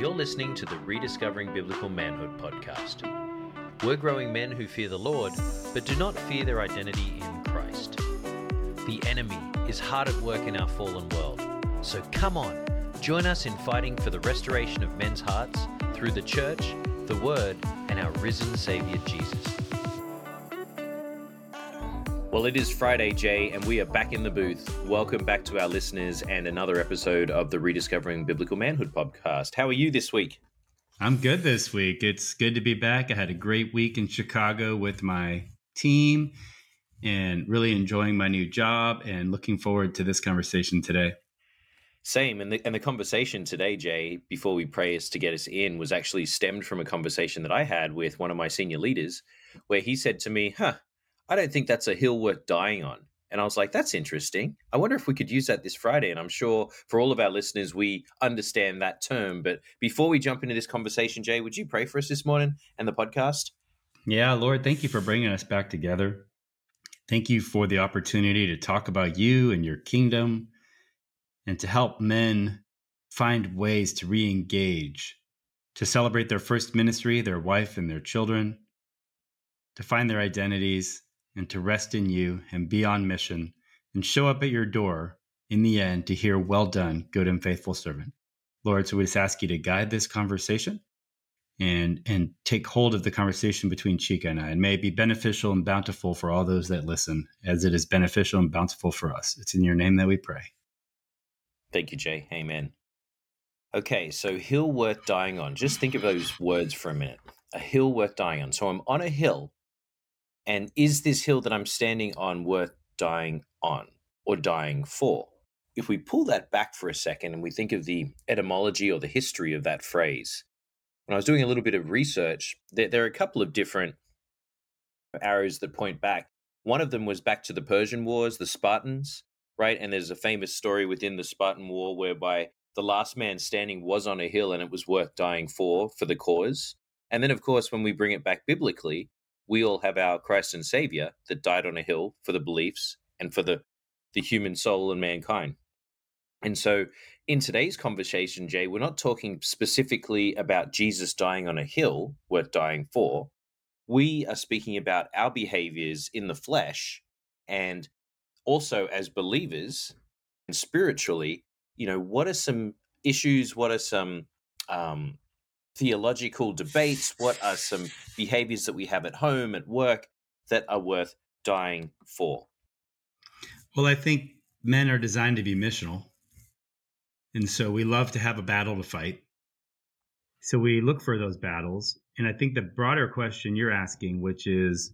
You're listening to the Rediscovering Biblical Manhood podcast. We're growing men who fear the Lord, but do not fear their identity in Christ. The enemy is hard at work in our fallen world, so come on, join us in fighting for the restoration of men's hearts through the church, the Word, and our risen Savior Jesus. Well, it is Friday, Jay, and we are back in the booth. Welcome back to our listeners and another episode of the Rediscovering Biblical Manhood podcast. How are you this week? I'm good this week. It's good to be back. I had a great week in Chicago with my team and really enjoying my new job and looking forward to this conversation today. Same. And the, and the conversation today, Jay, before we pray us to get us in, was actually stemmed from a conversation that I had with one of my senior leaders where he said to me, Huh, I don't think that's a hill worth dying on. And I was like, that's interesting. I wonder if we could use that this Friday. And I'm sure for all of our listeners, we understand that term. But before we jump into this conversation, Jay, would you pray for us this morning and the podcast? Yeah, Lord, thank you for bringing us back together. Thank you for the opportunity to talk about you and your kingdom and to help men find ways to re engage, to celebrate their first ministry, their wife, and their children, to find their identities, and to rest in you and be on mission and show up at your door in the end to hear, Well done, good and faithful servant. Lord, so we just ask you to guide this conversation and and take hold of the conversation between Chica and I, and may it be beneficial and bountiful for all those that listen, as it is beneficial and bountiful for us. It's in your name that we pray. Thank you, Jay. Amen. Okay, so hill worth dying on. Just think of those words for a minute. A hill worth dying on. So I'm on a hill and is this hill that I'm standing on worth dying on or dying for? If we pull that back for a second and we think of the etymology or the history of that phrase, when I was doing a little bit of research, there, there are a couple of different arrows that point back. One of them was back to the Persian Wars, the Spartans, right? And there's a famous story within the Spartan War whereby the last man standing was on a hill and it was worth dying for, for the cause. And then, of course, when we bring it back biblically, we all have our Christ and Savior that died on a hill for the beliefs and for the, the human soul and mankind. And so, in today's conversation, Jay, we're not talking specifically about Jesus dying on a hill worth dying for. We are speaking about our behaviors in the flesh and also as believers and spiritually, you know, what are some issues? What are some um, theological debates? What are some behaviors that we have at home, at work, that are worth dying for? Well, I think men are designed to be missional. And so we love to have a battle to fight. So we look for those battles. And I think the broader question you're asking, which is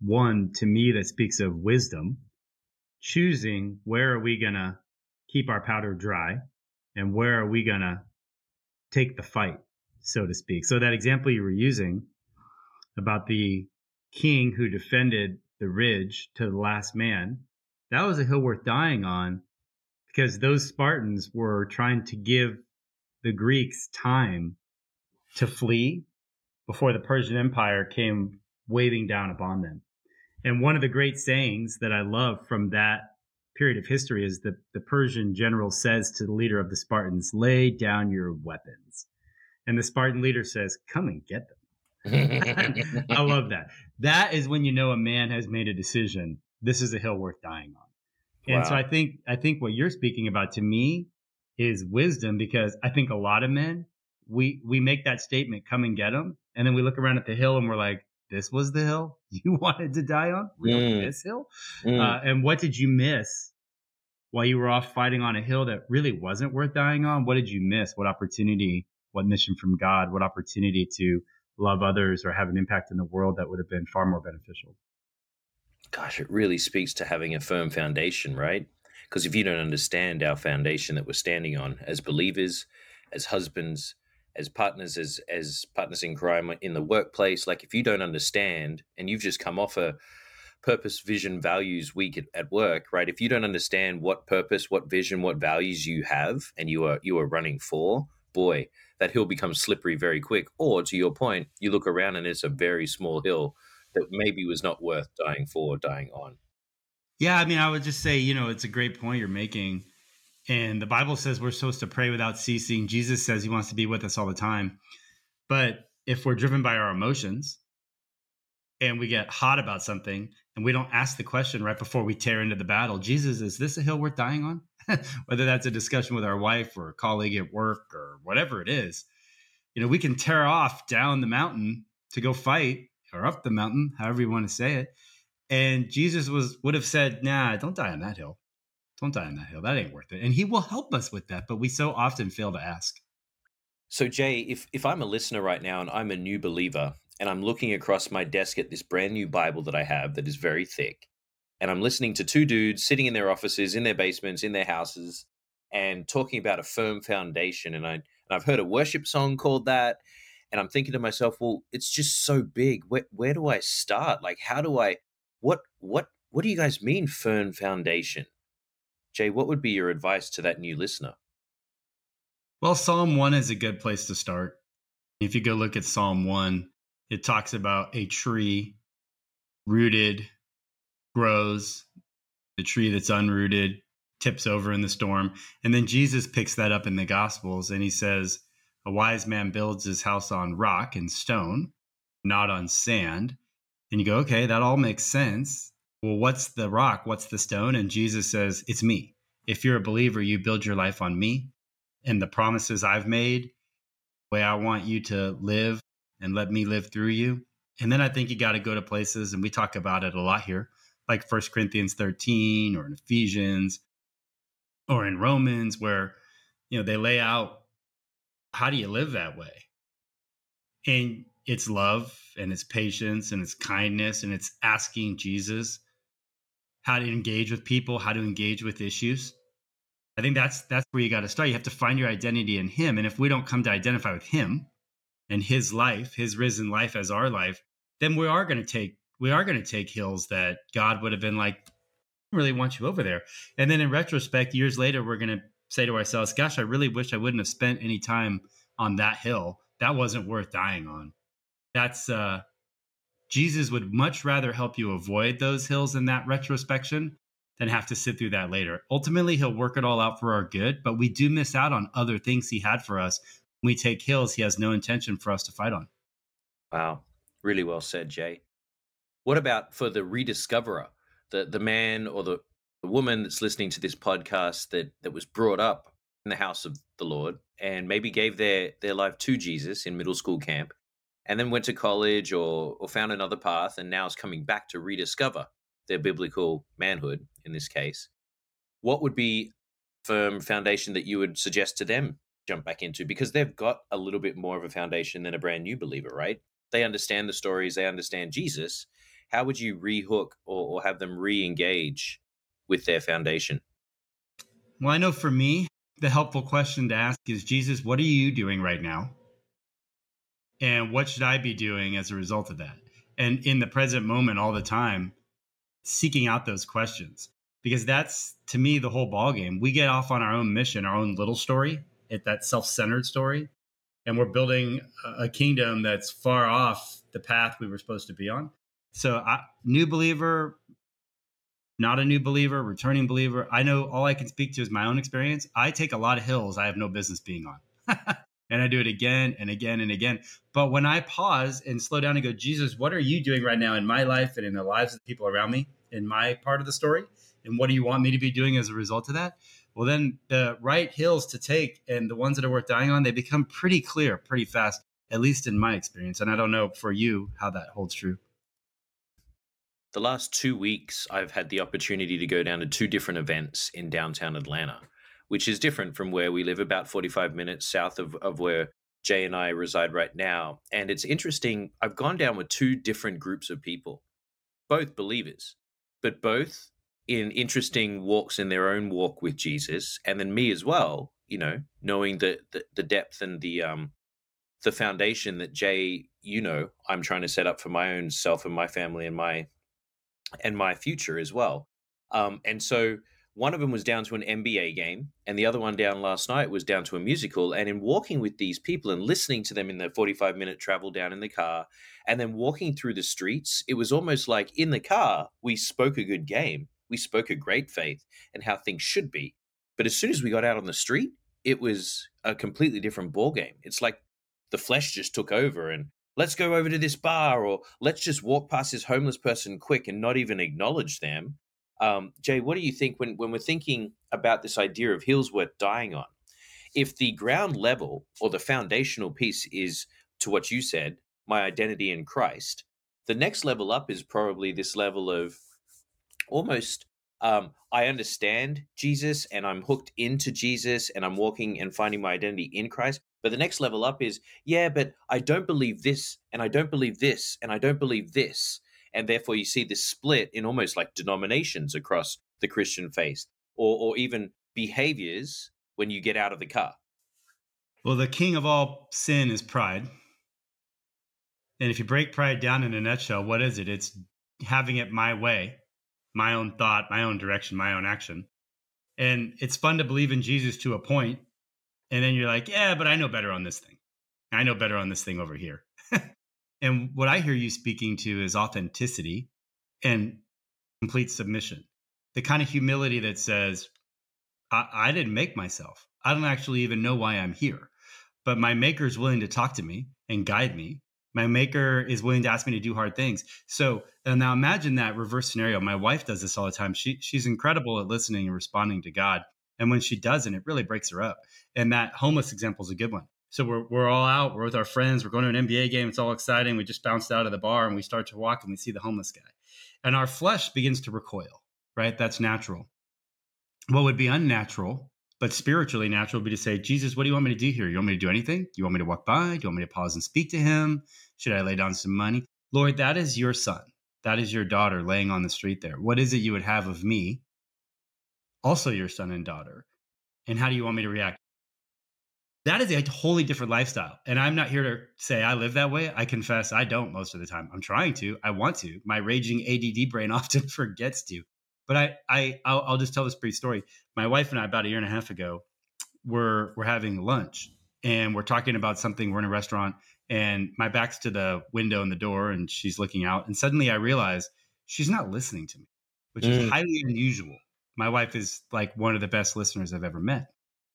one to me that speaks of wisdom, choosing where are we going to keep our powder dry and where are we going to take the fight so to speak. So that example you were using about the king who defended the ridge to the last man, that was a hill worth dying on because those Spartans were trying to give the Greeks time to flee before the Persian Empire came waving down upon them. And one of the great sayings that I love from that period of history is that the Persian general says to the leader of the Spartans, lay down your weapons and the Spartan leader says, "Come and get them." I love that. That is when you know a man has made a decision. This is a hill worth dying on. And wow. so I think I think what you're speaking about to me is wisdom because I think a lot of men we we make that statement, "Come and get them," and then we look around at the hill and we're like, "This was the hill you wanted to die on, really? Mm. This hill?" Mm. Uh, and what did you miss while you were off fighting on a hill that really wasn't worth dying on? What did you miss? What opportunity what mission from God, what opportunity to love others or have an impact in the world that would have been far more beneficial. Gosh, it really speaks to having a firm foundation, right? Because if you don't understand our foundation that we're standing on as believers, as husbands, as partners, as as partners in crime in the workplace, like if you don't understand and you've just come off a purpose, vision, values week at, at work, right? If you don't understand what purpose, what vision, what values you have and you are you are running for, boy, that hill becomes slippery very quick. Or to your point, you look around and it's a very small hill that maybe was not worth dying for, dying on. Yeah, I mean, I would just say, you know, it's a great point you're making. And the Bible says we're supposed to pray without ceasing. Jesus says he wants to be with us all the time. But if we're driven by our emotions and we get hot about something and we don't ask the question right before we tear into the battle, Jesus, is this a hill worth dying on? Whether that's a discussion with our wife or a colleague at work or whatever it is, you know, we can tear off down the mountain to go fight or up the mountain, however you want to say it. And Jesus was would have said, "Nah, don't die on that hill. Don't die on that hill. That ain't worth it." And he will help us with that, but we so often fail to ask. So Jay, if if I'm a listener right now and I'm a new believer and I'm looking across my desk at this brand new Bible that I have that is very thick, and I'm listening to two dudes sitting in their offices, in their basements, in their houses, and talking about a firm foundation, and I and I've heard a worship song called that, and I'm thinking to myself, well, it's just so big. Where where do I start? Like, how do I? What what what do you guys mean, firm foundation? Jay, what would be your advice to that new listener? Well, Psalm 1 is a good place to start. If you go look at Psalm 1, it talks about a tree rooted, grows, the tree that's unrooted tips over in the storm. And then Jesus picks that up in the Gospels and he says, A wise man builds his house on rock and stone, not on sand. And you go, okay, that all makes sense. Well, what's the rock? What's the stone? And Jesus says, It's me. If you're a believer, you build your life on me and the promises I've made, the way I want you to live and let me live through you. And then I think you got to go to places, and we talk about it a lot here, like First Corinthians 13 or in Ephesians or in Romans, where you know they lay out how do you live that way? And it's love and it's patience and it's kindness and it's asking Jesus how to engage with people, how to engage with issues. I think that's that's where you got to start. You have to find your identity in him. And if we don't come to identify with him and his life, his risen life as our life, then we are going to take we are going to take hills that God would have been like, really want you over there. And then in retrospect, years later, we're going to say to ourselves, gosh, I really wish I wouldn't have spent any time on that hill. That wasn't worth dying on. That's uh Jesus would much rather help you avoid those hills in that retrospection than have to sit through that later. Ultimately, he'll work it all out for our good, but we do miss out on other things he had for us. When we take hills he has no intention for us to fight on. Wow. Really well said, Jay. What about for the rediscoverer, the, the man or the, the woman that's listening to this podcast that, that was brought up in the house of the Lord and maybe gave their, their life to Jesus in middle school camp and then went to college or, or found another path and now is coming back to rediscover their biblical manhood in this case, what would be firm foundation that you would suggest to them jump back into? Because they've got a little bit more of a foundation than a brand new believer, right? They understand the stories, they understand Jesus. How would you rehook or, or have them re engage with their foundation? Well, I know for me, the helpful question to ask is Jesus, what are you doing right now? And what should I be doing as a result of that? And in the present moment, all the time, seeking out those questions because that's to me the whole ball game. We get off on our own mission, our own little story, at that self-centered story, and we're building a kingdom that's far off the path we were supposed to be on. So, I, new believer, not a new believer, returning believer. I know all I can speak to is my own experience. I take a lot of hills I have no business being on. and I do it again and again and again. But when I pause and slow down and go, Jesus, what are you doing right now in my life and in the lives of the people around me in my part of the story? And what do you want me to be doing as a result of that? Well, then the right hills to take and the ones that are worth dying on, they become pretty clear pretty fast, at least in my experience. And I don't know for you how that holds true. The last two weeks, I've had the opportunity to go down to two different events in downtown Atlanta which is different from where we live, about 45 minutes south of, of where Jay and I reside right now. And it's interesting. I've gone down with two different groups of people, both believers, but both in interesting walks in their own walk with Jesus, and then me as well. You know, knowing the the, the depth and the um the foundation that Jay, you know, I'm trying to set up for my own self and my family and my and my future as well. Um, and so one of them was down to an NBA game, and the other one down last night was down to a musical. And in walking with these people and listening to them in the 45 minute travel down in the car, and then walking through the streets, it was almost like in the car, we spoke a good game. We spoke a great faith and how things should be. But as soon as we got out on the street, it was a completely different ball game. It's like the flesh just took over and let's go over to this bar or let's just walk past this homeless person quick and not even acknowledge them. Um, Jay, what do you think when, when we're thinking about this idea of hills worth dying on? If the ground level or the foundational piece is to what you said, my identity in Christ, the next level up is probably this level of almost um, I understand Jesus and I'm hooked into Jesus and I'm walking and finding my identity in Christ. But the next level up is, yeah, but I don't believe this and I don't believe this and I don't believe this. And therefore, you see this split in almost like denominations across the Christian faith or, or even behaviors when you get out of the car. Well, the king of all sin is pride. And if you break pride down in a nutshell, what is it? It's having it my way my own thought, my own direction, my own action. And it's fun to believe in Jesus to a point, And then you're like, yeah, but I know better on this thing. I know better on this thing over here. and what I hear you speaking to is authenticity and complete submission. The kind of humility that says, I, I didn't make myself. I don't actually even know why I'm here. But my maker is willing to talk to me and guide me my maker is willing to ask me to do hard things. So now imagine that reverse scenario. My wife does this all the time. She she's incredible at listening and responding to God. And when she doesn't, it really breaks her up. And that homeless example is a good one. So we're, we're all out, we're with our friends, we're going to an NBA game, it's all exciting. We just bounced out of the bar and we start to walk and we see the homeless guy. And our flesh begins to recoil, right? That's natural. What would be unnatural but spiritually natural would be to say, Jesus, what do you want me to do here? You want me to do anything? Do you want me to walk by? Do you want me to pause and speak to him? Should I lay down some money? Lord, that is your son. That is your daughter laying on the street there. What is it you would have of me? Also, your son and daughter. And how do you want me to react? That is a wholly different lifestyle. And I'm not here to say I live that way. I confess I don't most of the time. I'm trying to. I want to. My raging ADD brain often forgets to. But I, I, I'll, I'll just tell this brief story. My wife and I, about a year and a half ago, were we're having lunch and we're talking about something. We're in a restaurant, and my back's to the window and the door, and she's looking out. And suddenly, I realize she's not listening to me, which mm. is highly unusual. My wife is like one of the best listeners I've ever met,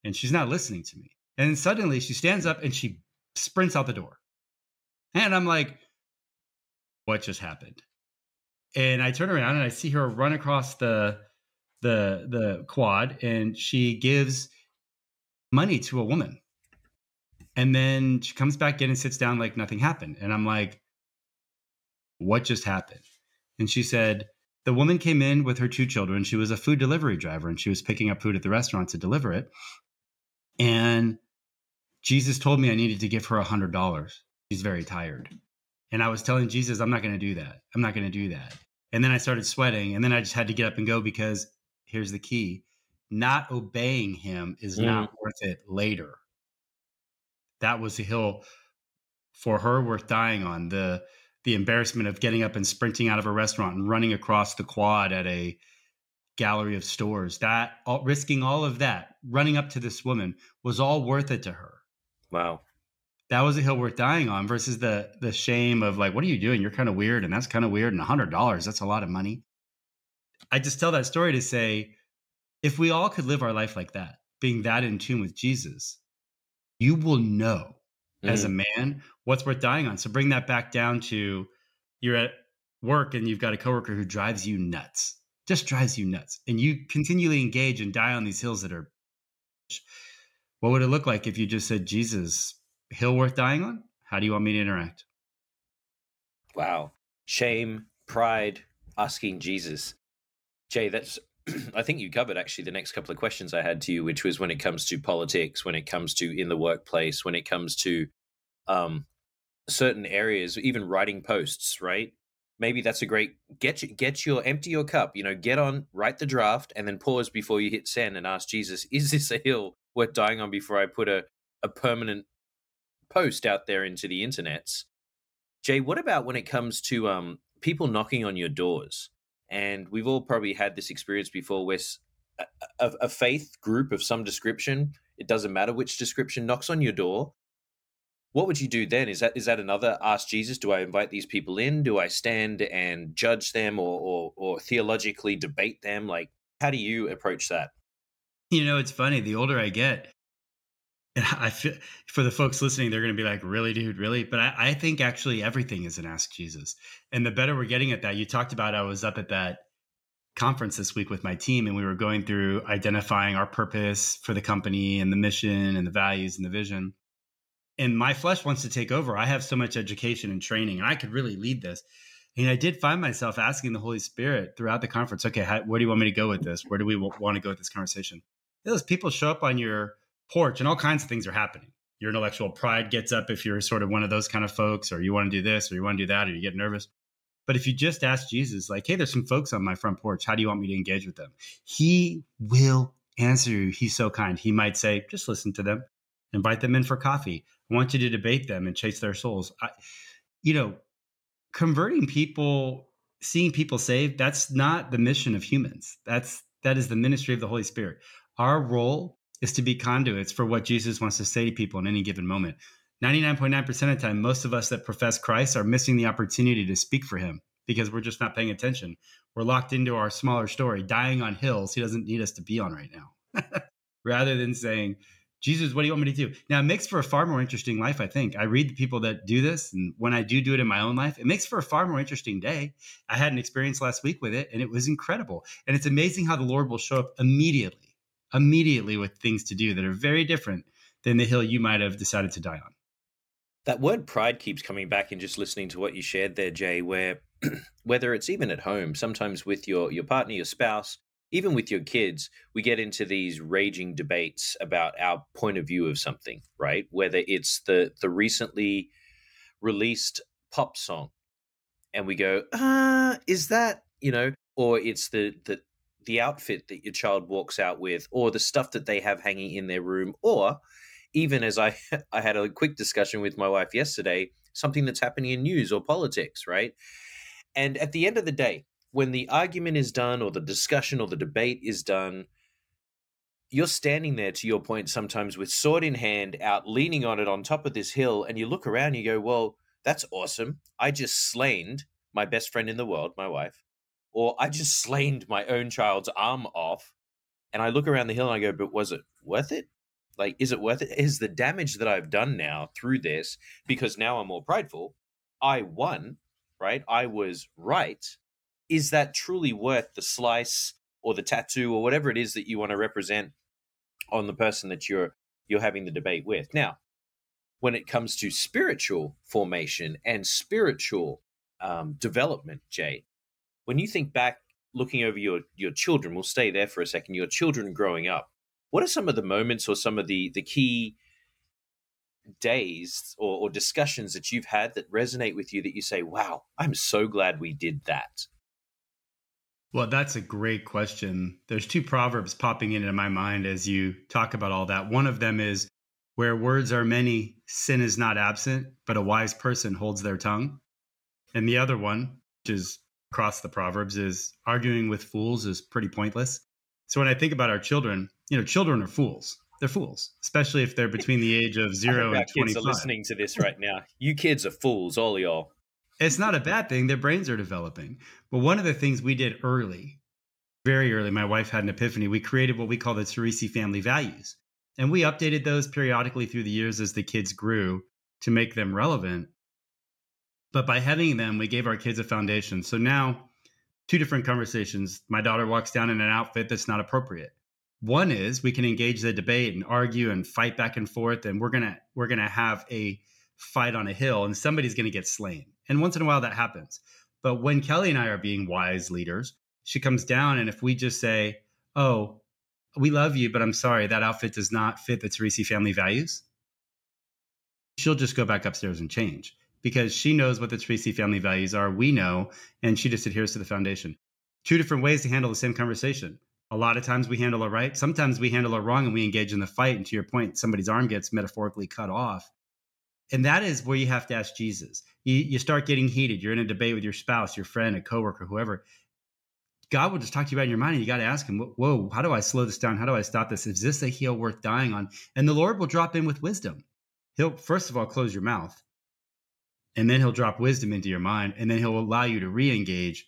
and she's not listening to me. And then suddenly, she stands up and she sprints out the door, and I'm like, "What just happened?" and I turn around and I see her run across the the the quad and she gives money to a woman. And then she comes back in and sits down like nothing happened. And I'm like, what just happened? And she said, the woman came in with her two children. She was a food delivery driver and she was picking up food at the restaurant to deliver it. And Jesus told me I needed to give her a hundred dollars. She's very tired. And I was telling Jesus, I'm not going to do that. I'm not going to do that. And then I started sweating. And then I just had to get up and go because here's the key not obeying him is mm. not worth it later. That was a hill for her worth dying on. The the embarrassment of getting up and sprinting out of a restaurant and running across the quad at a gallery of stores. That all, risking all of that, running up to this woman was all worth it to her. Wow that was a hill worth dying on versus the the shame of like, what are you doing? You're kind of weird, and that's kind of weird, and a hundred dollars, that's a lot of money. I just tell that story to say, if we all could live our life like that, being that in tune with Jesus, you will know mm. as a mm. man what's worth dying on. So bring that back down to you're at work and you've got a coworker who drives you nuts, just drives you nuts, and you continually engage and die on these hills that are. What would it look like if you just said, Jesus, hill worth dying on? How do you want me to interact? Wow. Shame, pride, asking Jesus. Jay, that's I think you covered actually the next couple of questions I had to you, which was when it comes to politics, when it comes to in the workplace, when it comes to um, certain areas, even writing posts, right? Maybe that's a great get get your empty your cup, you know, get on, write the draft, and then pause before you hit send and ask Jesus, is this a hill worth dying on before I put a, a permanent post out there into the internets. Jay, what about when it comes to um, people knocking on your doors? And we've all probably had this experience before where a, a, a faith group of some description, it doesn't matter which description, knocks on your door. What would you do then? Is that is that another ask Jesus? Do I invite these people in? Do I stand and judge them or or, or theologically debate them? Like, how do you approach that? You know, it's funny. The older I get, and I feel for the folks listening, they're going to be like, "Really, dude, really?" But I, I think actually everything is an ask Jesus, and the better we're getting at that. You talked about I was up at that conference this week with my team, and we were going through identifying our purpose for the company and the mission and the values and the vision. And my flesh wants to take over. I have so much education and training, and I could really lead this. And I did find myself asking the Holy Spirit throughout the conference, okay, how, where do you want me to go with this? Where do we want to go with this conversation? Those people show up on your porch and all kinds of things are happening. Your intellectual pride gets up if you're sort of one of those kind of folks, or you want to do this, or you want to do that, or you get nervous. But if you just ask Jesus, like, hey, there's some folks on my front porch. How do you want me to engage with them? He will answer you. He's so kind. He might say, just listen to them, invite them in for coffee. Want you to debate them and chase their souls. I, you know, converting people, seeing people saved, that's not the mission of humans. That's that is the ministry of the Holy Spirit. Our role is to be conduits for what Jesus wants to say to people in any given moment. 99.9% of the time, most of us that profess Christ are missing the opportunity to speak for him because we're just not paying attention. We're locked into our smaller story, dying on hills he doesn't need us to be on right now. Rather than saying, Jesus, what do you want me to do? Now, it makes for a far more interesting life, I think. I read the people that do this, and when I do do it in my own life, it makes for a far more interesting day. I had an experience last week with it, and it was incredible. And it's amazing how the Lord will show up immediately, immediately with things to do that are very different than the hill you might have decided to die on. That word pride keeps coming back in just listening to what you shared there, Jay, where whether it's even at home, sometimes with your, your partner, your spouse, even with your kids, we get into these raging debates about our point of view of something, right? Whether it's the the recently released pop song, and we go, ah, is that you know, or it's the the the outfit that your child walks out with, or the stuff that they have hanging in their room, or even as I I had a quick discussion with my wife yesterday, something that's happening in news or politics, right? And at the end of the day, when the argument is done or the discussion or the debate is done, you're standing there to your point sometimes with sword in hand out leaning on it on top of this hill and you look around and you go, "Well, that's awesome. I just slain my best friend in the world, my wife." Or I mm. just slain my own child's arm off. And I look around the hill and I go, "But was it worth it?" like is it worth it is the damage that i've done now through this because now i'm more prideful i won right i was right is that truly worth the slice or the tattoo or whatever it is that you want to represent on the person that you're you're having the debate with now when it comes to spiritual formation and spiritual um, development jay when you think back looking over your your children we'll stay there for a second your children growing up what are some of the moments or some of the the key days or, or discussions that you've had that resonate with you that you say, "Wow, I'm so glad we did that." Well, that's a great question. There's two proverbs popping into my mind as you talk about all that. One of them is where words are many, sin is not absent, but a wise person holds their tongue. And the other one, which is across the proverbs, is arguing with fools is pretty pointless. So when I think about our children, you know, children are fools. They're fools, especially if they're between the age of zero and twenty-five. Kids are listening to this right now. You kids are fools, all y'all. It's not a bad thing. Their brains are developing. But one of the things we did early, very early, my wife had an epiphany. We created what we call the Teresi family values, and we updated those periodically through the years as the kids grew to make them relevant. But by having them, we gave our kids a foundation. So now, two different conversations. My daughter walks down in an outfit that's not appropriate one is we can engage the debate and argue and fight back and forth, and we're gonna we're gonna have a fight on a hill, and somebody's gonna get slain. And once in a while that happens. But when Kelly and I are being wise leaders, she comes down, and if we just say, "Oh, we love you, but I'm sorry that outfit does not fit the Teresi family values," she'll just go back upstairs and change because she knows what the Teresi family values are. We know, and she just adheres to the foundation. Two different ways to handle the same conversation a lot of times we handle it right. Sometimes we handle it wrong and we engage in the fight. And to your point, somebody's arm gets metaphorically cut off. And that is where you have to ask Jesus. You, you start getting heated. You're in a debate with your spouse, your friend, a coworker, whoever. God will just talk to you about in your mind. And you got to ask him, whoa, how do I slow this down? How do I stop this? Is this a heel worth dying on? And the Lord will drop in with wisdom. He'll, first of all, close your mouth. And then he'll drop wisdom into your mind. And then he'll allow you to re engage.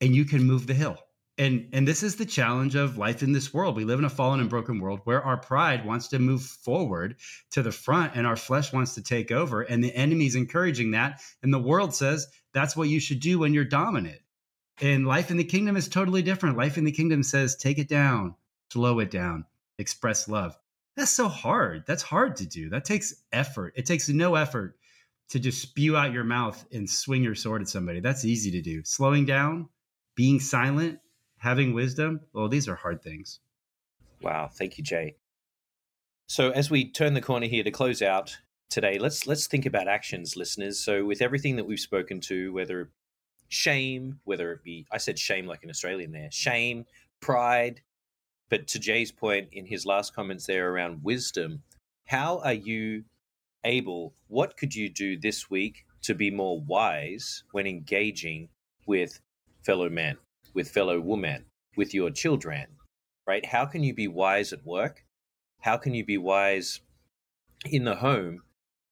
And you can move the hill And and this is the challenge of life in this world. We live in a fallen and broken world where our pride wants to move forward to the front and our flesh wants to take over and the enemy's encouraging that and the world says that's what you should do when you're dominant. And life in the kingdom is totally different. Life in the kingdom says take it down, slow it down, express love. That's so hard. That's hard to do. That takes effort. It takes no effort to just spew out your mouth and swing your sword at somebody. That's easy to do. Slowing down, being silent, having wisdom, well, these are hard things. Wow. Thank you, Jay. So as we turn the corner here to close out today, let's let's think about actions, listeners. So with everything that we've spoken to, whether shame, whether it be I said shame like an Australian there, shame, pride, but to Jay's point in his last comments there around wisdom, how are you able, what could you do this week to be more wise when engaging with fellow men, with fellow women, with your children, right? How can you be wise at work? How can you be wise in the home?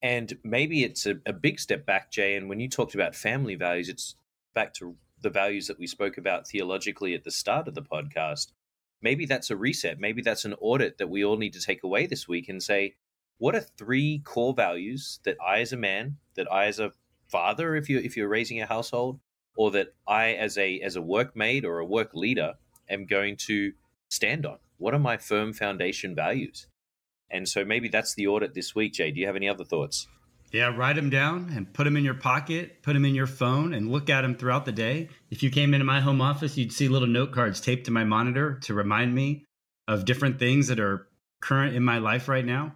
And maybe it's a, a big step back, Jay. And when you talked about family values, it's back to the values that we spoke about theologically at the start of the podcast maybe that's a reset. Maybe that's an audit that we all need to take away this week and say, what are three core values that I as a man, that I as a father, if you if you're raising a household, or that I as a as a workmate or a work leader am going to stand on? What are my firm foundation values? And so maybe that's the audit this week, Jay. Do you have any other thoughts? Yeah, write them down and put them in your pocket, put them in your phone, and look at them throughout the day. If you came into my home office, you'd see little note cards taped to my monitor to remind me of different things that are current in my life right now.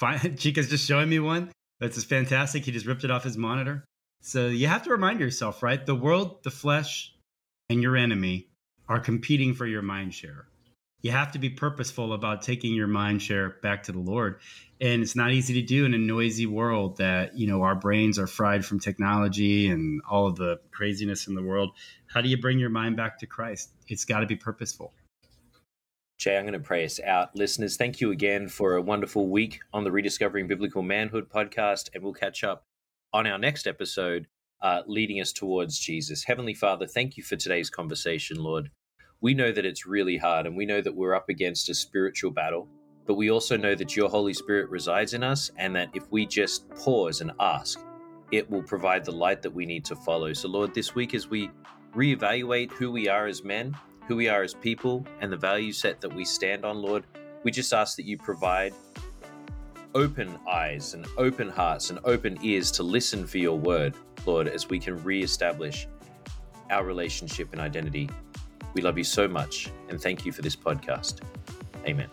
Chica's just showing me one. That's just fantastic. He just ripped it off his monitor. So you have to remind yourself, right? The world, the flesh, and your enemy are competing for your mind share you have to be purposeful about taking your mind share back to the Lord. And it's not easy to do in a noisy world that, you know, our brains are fried from technology and all of the craziness in the world. How do you bring your mind back to Christ? It's got to be purposeful. Jay, I'm going to pray us out. Listeners, thank you again for a wonderful week on the Rediscovering Biblical Manhood podcast, and we'll catch up on our next episode, uh, leading us towards Jesus. Heavenly Father, thank you for today's conversation, Lord we know that it's really hard and we know that we're up against a spiritual battle, but we also know that your Holy Spirit resides in us and that if we just pause and ask, it will provide the light that we need to follow. So, Lord, this week as we reevaluate who we are as men, who we are as people, and the value set that we stand on, Lord, we just ask that you provide open eyes and open hearts and open ears to listen for your word, Lord, as we can reestablish our relationship and identity we love you so much and thank you for this podcast. Amen.